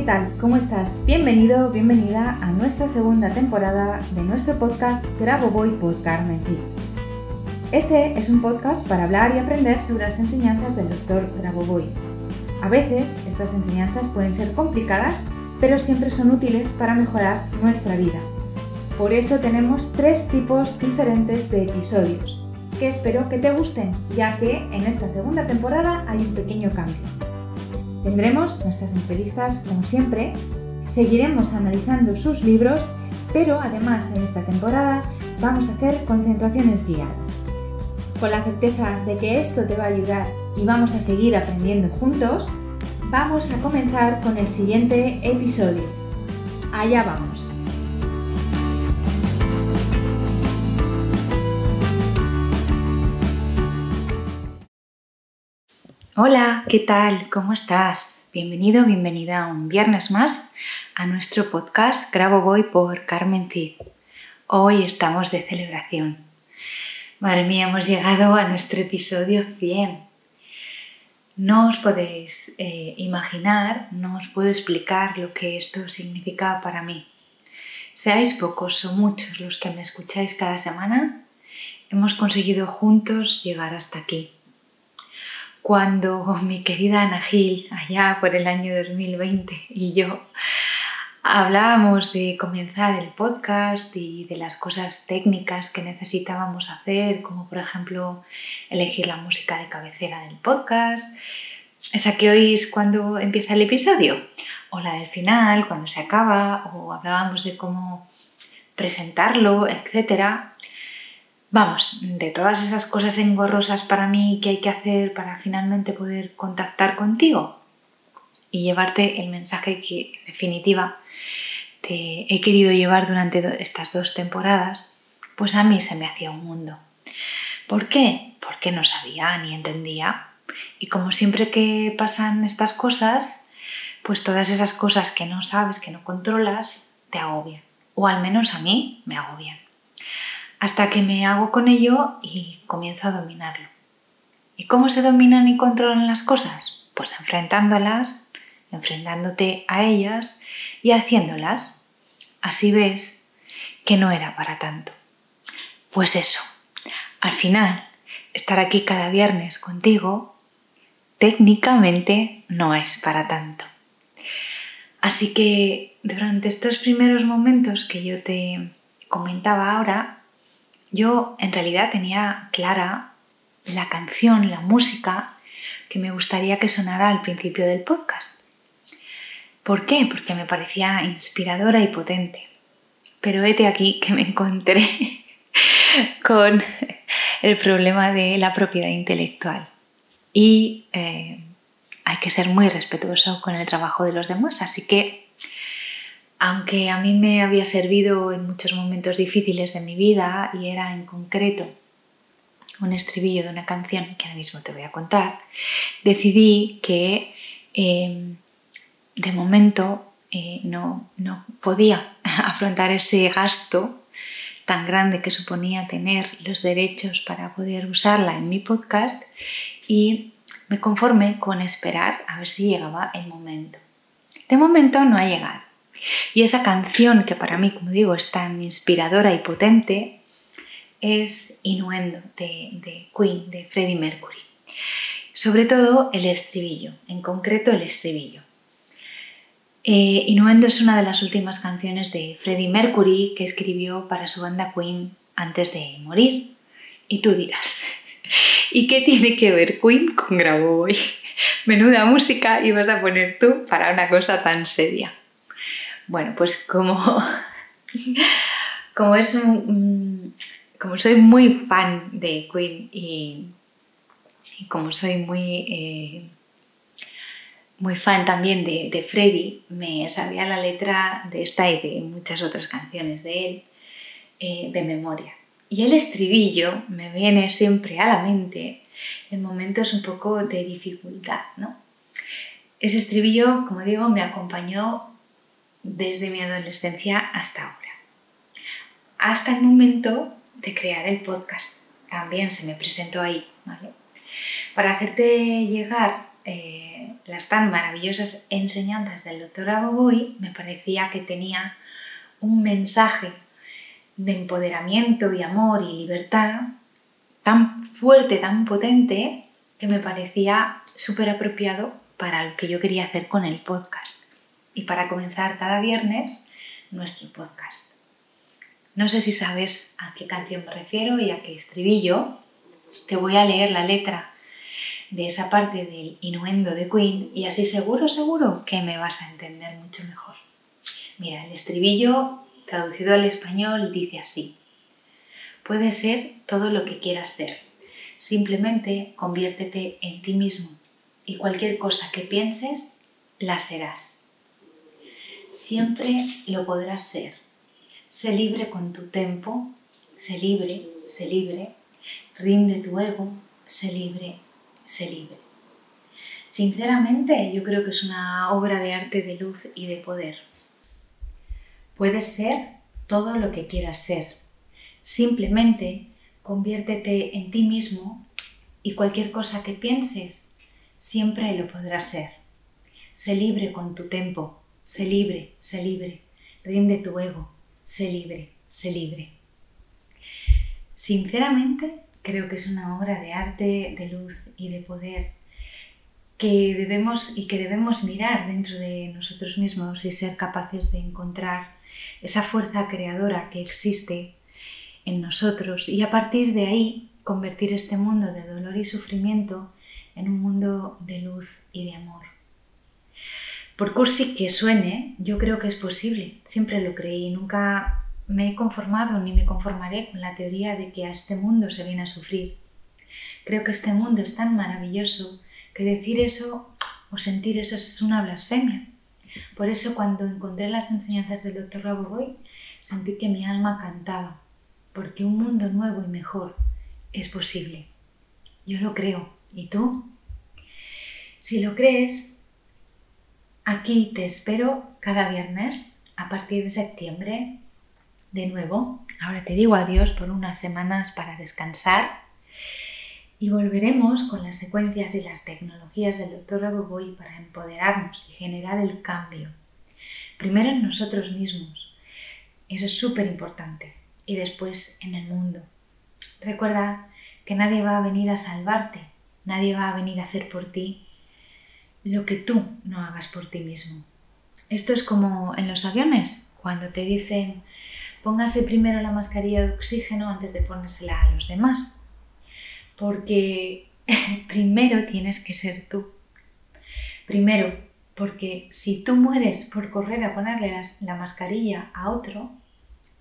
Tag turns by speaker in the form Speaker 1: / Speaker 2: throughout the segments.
Speaker 1: ¿qué tal? ¿Cómo estás? Bienvenido, bienvenida a nuestra segunda temporada de nuestro podcast Grabo Voy por Carmen Cid. Este es un podcast para hablar y aprender sobre las enseñanzas del doctor Grabovoi. A veces estas enseñanzas pueden ser complicadas, pero siempre son útiles para mejorar nuestra vida. Por eso tenemos tres tipos diferentes de episodios, que espero que te gusten, ya que en esta segunda temporada hay un pequeño cambio. Tendremos nuestras entrevistas como siempre, seguiremos analizando sus libros, pero además en esta temporada vamos a hacer concentraciones guiadas. Con la certeza de que esto te va a ayudar y vamos a seguir aprendiendo juntos, vamos a comenzar con el siguiente episodio. Allá vamos. Hola, ¿qué tal? ¿Cómo estás? Bienvenido, bienvenida un viernes más a nuestro podcast Grabo Voy por Carmen Cid. Hoy estamos de celebración. Madre mía, hemos llegado a nuestro episodio 100. No os podéis eh, imaginar, no os puedo explicar lo que esto significa para mí. Seáis pocos o muchos los que me escucháis cada semana, hemos conseguido juntos llegar hasta aquí. Cuando mi querida Ana Gil, allá por el año 2020, y yo Hablábamos de comenzar el podcast y de las cosas técnicas que necesitábamos hacer, como por ejemplo elegir la música de cabecera del podcast, esa que oís cuando empieza el episodio, o la del final, cuando se acaba, o hablábamos de cómo presentarlo, etc. Vamos, de todas esas cosas engorrosas para mí que hay que hacer para finalmente poder contactar contigo y llevarte el mensaje que en definitiva te he querido llevar durante estas dos temporadas, pues a mí se me hacía un mundo. ¿Por qué? Porque no sabía ni entendía. Y como siempre que pasan estas cosas, pues todas esas cosas que no sabes, que no controlas, te agobian. O al menos a mí me agobian. Hasta que me hago con ello y comienzo a dominarlo. ¿Y cómo se dominan y controlan las cosas? Pues enfrentándolas enfrentándote a ellas y haciéndolas. Así ves que no era para tanto. Pues eso, al final, estar aquí cada viernes contigo técnicamente no es para tanto. Así que durante estos primeros momentos que yo te comentaba ahora, yo en realidad tenía clara la canción, la música que me gustaría que sonara al principio del podcast. ¿Por qué? Porque me parecía inspiradora y potente. Pero vete aquí que me encontré con el problema de la propiedad intelectual. Y eh, hay que ser muy respetuoso con el trabajo de los demás. Así que, aunque a mí me había servido en muchos momentos difíciles de mi vida y era en concreto un estribillo de una canción que ahora mismo te voy a contar, decidí que eh, de momento eh, no, no podía afrontar ese gasto tan grande que suponía tener los derechos para poder usarla en mi podcast y me conformé con esperar a ver si llegaba el momento. De momento no ha llegado. Y esa canción que para mí, como digo, es tan inspiradora y potente, es Innuendo de, Queen, de Freddie Mercury. Sobre todo el estribillo, en concreto el estribillo. Eh, Innuendo es una de las últimas canciones de Freddie Mercury que escribió para su banda Queen antes de morir. Y tú dirás, ¿y qué tiene que ver Queen con Grabovoi? Menuda música ibas a poner tú para una cosa tan seria. Bueno, pues como, como, es como soy muy fan de Queen y, como soy muy... Eh, muy fan también de, de Freddy, me sabía la letra de esta y de muchas otras canciones de él eh, de memoria. Y el estribillo me viene siempre a la mente en momentos un poco de dificultad, ¿no? Ese estribillo, como digo, me acompañó desde mi adolescencia hasta ahora. Hasta el momento de crear el podcast. También se me presentó ahí. Para hacerte llegar eh, las tan maravillosas enseñanzas del doctor Aboboy, me parecía que tenía un mensaje de empoderamiento y amor y libertad tan fuerte, tan potente, que me parecía súper apropiado para lo que yo quería hacer con el podcast. Y para comenzar cada viernes nuestro podcast. No sé si sabes a qué canción me refiero y a qué estribillo. Te voy a leer la letra de esa parte del inuendo de Queen y así seguro, seguro que me vas a entender mucho mejor. Mira, el estribillo traducido al español dice así. Puedes ser todo lo que quieras ser. Simplemente conviértete en ti mismo y cualquier cosa que pienses, la serás. Siempre lo podrás ser. Sé libre con tu tempo, sé libre, sé libre, rinde tu ego, sé libre, sé libre. Sinceramente, yo creo que es una obra de arte de luz y de poder. Puedes ser todo lo que quieras ser. Simplemente conviértete en ti mismo y cualquier cosa que pienses, siempre lo podrás ser. Sé libre con tu tempo, sé libre, sé libre, rinde tu ego, sé libre, sé libre. Sinceramente, creo que es una obra de arte, de luz y de poder que debemos y que debemos mirar dentro de nosotros mismos y ser capaces de encontrar esa fuerza creadora que existe en nosotros y a partir de ahí convertir este mundo de dolor y sufrimiento en un mundo de luz y de amor. Por cursi que suene, yo creo que es posible, siempre lo creí, nunca me he conformado ni me conformaré con la teoría de que a este mundo se viene a sufrir. Creo que este mundo es tan maravilloso que decir eso o sentir eso es una blasfemia. Por eso cuando encontré las enseñanzas del Dr. Raboboy, sentí que mi alma cantaba, porque un mundo nuevo y mejor es posible. Yo lo creo. ¿Y tú? Si lo crees, aquí te espero cada viernes a partir de septiembre. De nuevo, ahora te digo adiós por unas semanas para descansar y volveremos con las secuencias y las tecnologías del Dr. Raboboy para empoderarnos y generar el cambio. Primero en nosotros mismos, eso es súper importante, y después en el mundo. Recuerda que nadie va a venir a salvarte, nadie va a venir a hacer por ti lo que tú no hagas por ti mismo. Esto es como en los aviones, cuando te dicen póngase primero la mascarilla de oxígeno antes de ponérsela a los demás porque primero tienes que ser tú. Primero, porque si tú mueres por correr a ponerle la mascarilla a otro,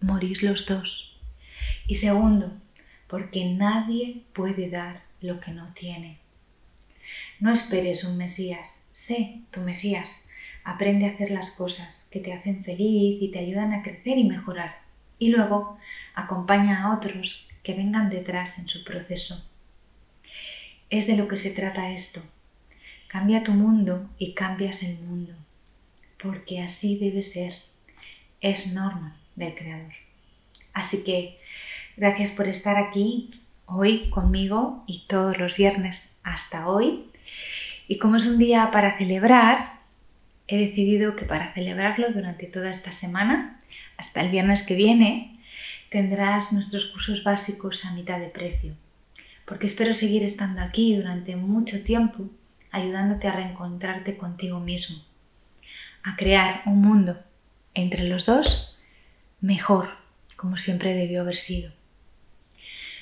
Speaker 1: morís los dos. Y segundo, porque nadie puede dar lo que no tiene. No esperes un Mesías, sé tu Mesías. Aprende a hacer las cosas que te hacen feliz y te ayudan a crecer y mejorar. Y luego acompaña a otros que vengan detrás en su proceso. Es de lo que se trata esto. Cambia tu mundo y cambias el mundo, porque así debe ser. Es norma del Creador. Así que gracias por estar aquí hoy conmigo y todos los viernes hasta hoy. Y como es un día para celebrar, he decidido que para celebrarlo durante toda esta semana, hasta el viernes que viene, tendrás nuestros cursos básicos a mitad de precio porque espero seguir estando aquí durante mucho tiempo, ayudándote a reencontrarte contigo mismo, a crear un mundo entre los dos mejor, como siempre debió haber sido.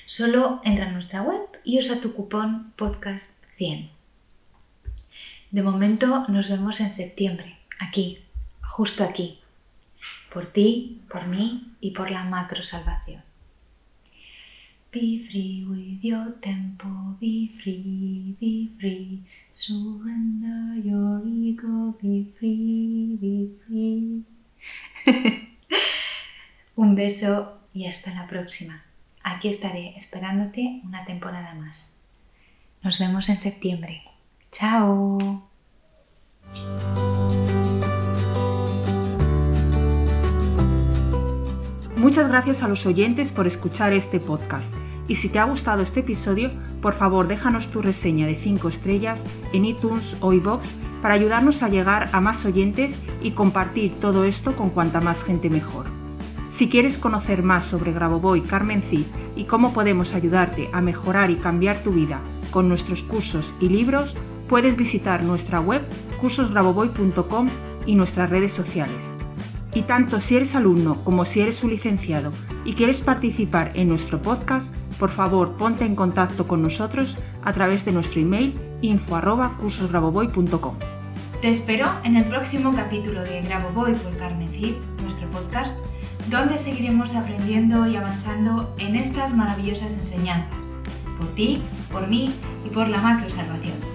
Speaker 1: Solo entra a nuestra web y usa tu cupón podcast 100. De momento nos vemos en septiembre, aquí, justo aquí, por ti, por mí y por la macro salvación. Be free with your tempo, be free, be free. Surrender your ego, be free, be free. Un beso y hasta la próxima. Aquí estaré esperándote una temporada más. Nos vemos en septiembre. ¡Chao!
Speaker 2: Muchas gracias a los oyentes por escuchar este podcast. Y si te ha gustado este episodio, por favor déjanos tu reseña de 5 estrellas en iTunes o iBox para ayudarnos a llegar a más oyentes y compartir todo esto con cuanta más gente mejor. Si quieres conocer más sobre Grabovoi Carmen Cid y cómo podemos ayudarte a mejorar y cambiar tu vida con nuestros cursos y libros, puedes visitar nuestra web cursosgrabovoi.com y nuestras redes sociales. Y tanto si eres alumno como si eres un licenciado y quieres participar en nuestro podcast, por favor ponte en contacto con nosotros a través de nuestro email info@cursosgrabovoi.com.
Speaker 1: Te espero en el próximo capítulo de Grabovoi por Carmen Cid, nuestro podcast, donde seguiremos aprendiendo y avanzando en estas maravillosas enseñanzas, por ti, por mí y por la macro salvación.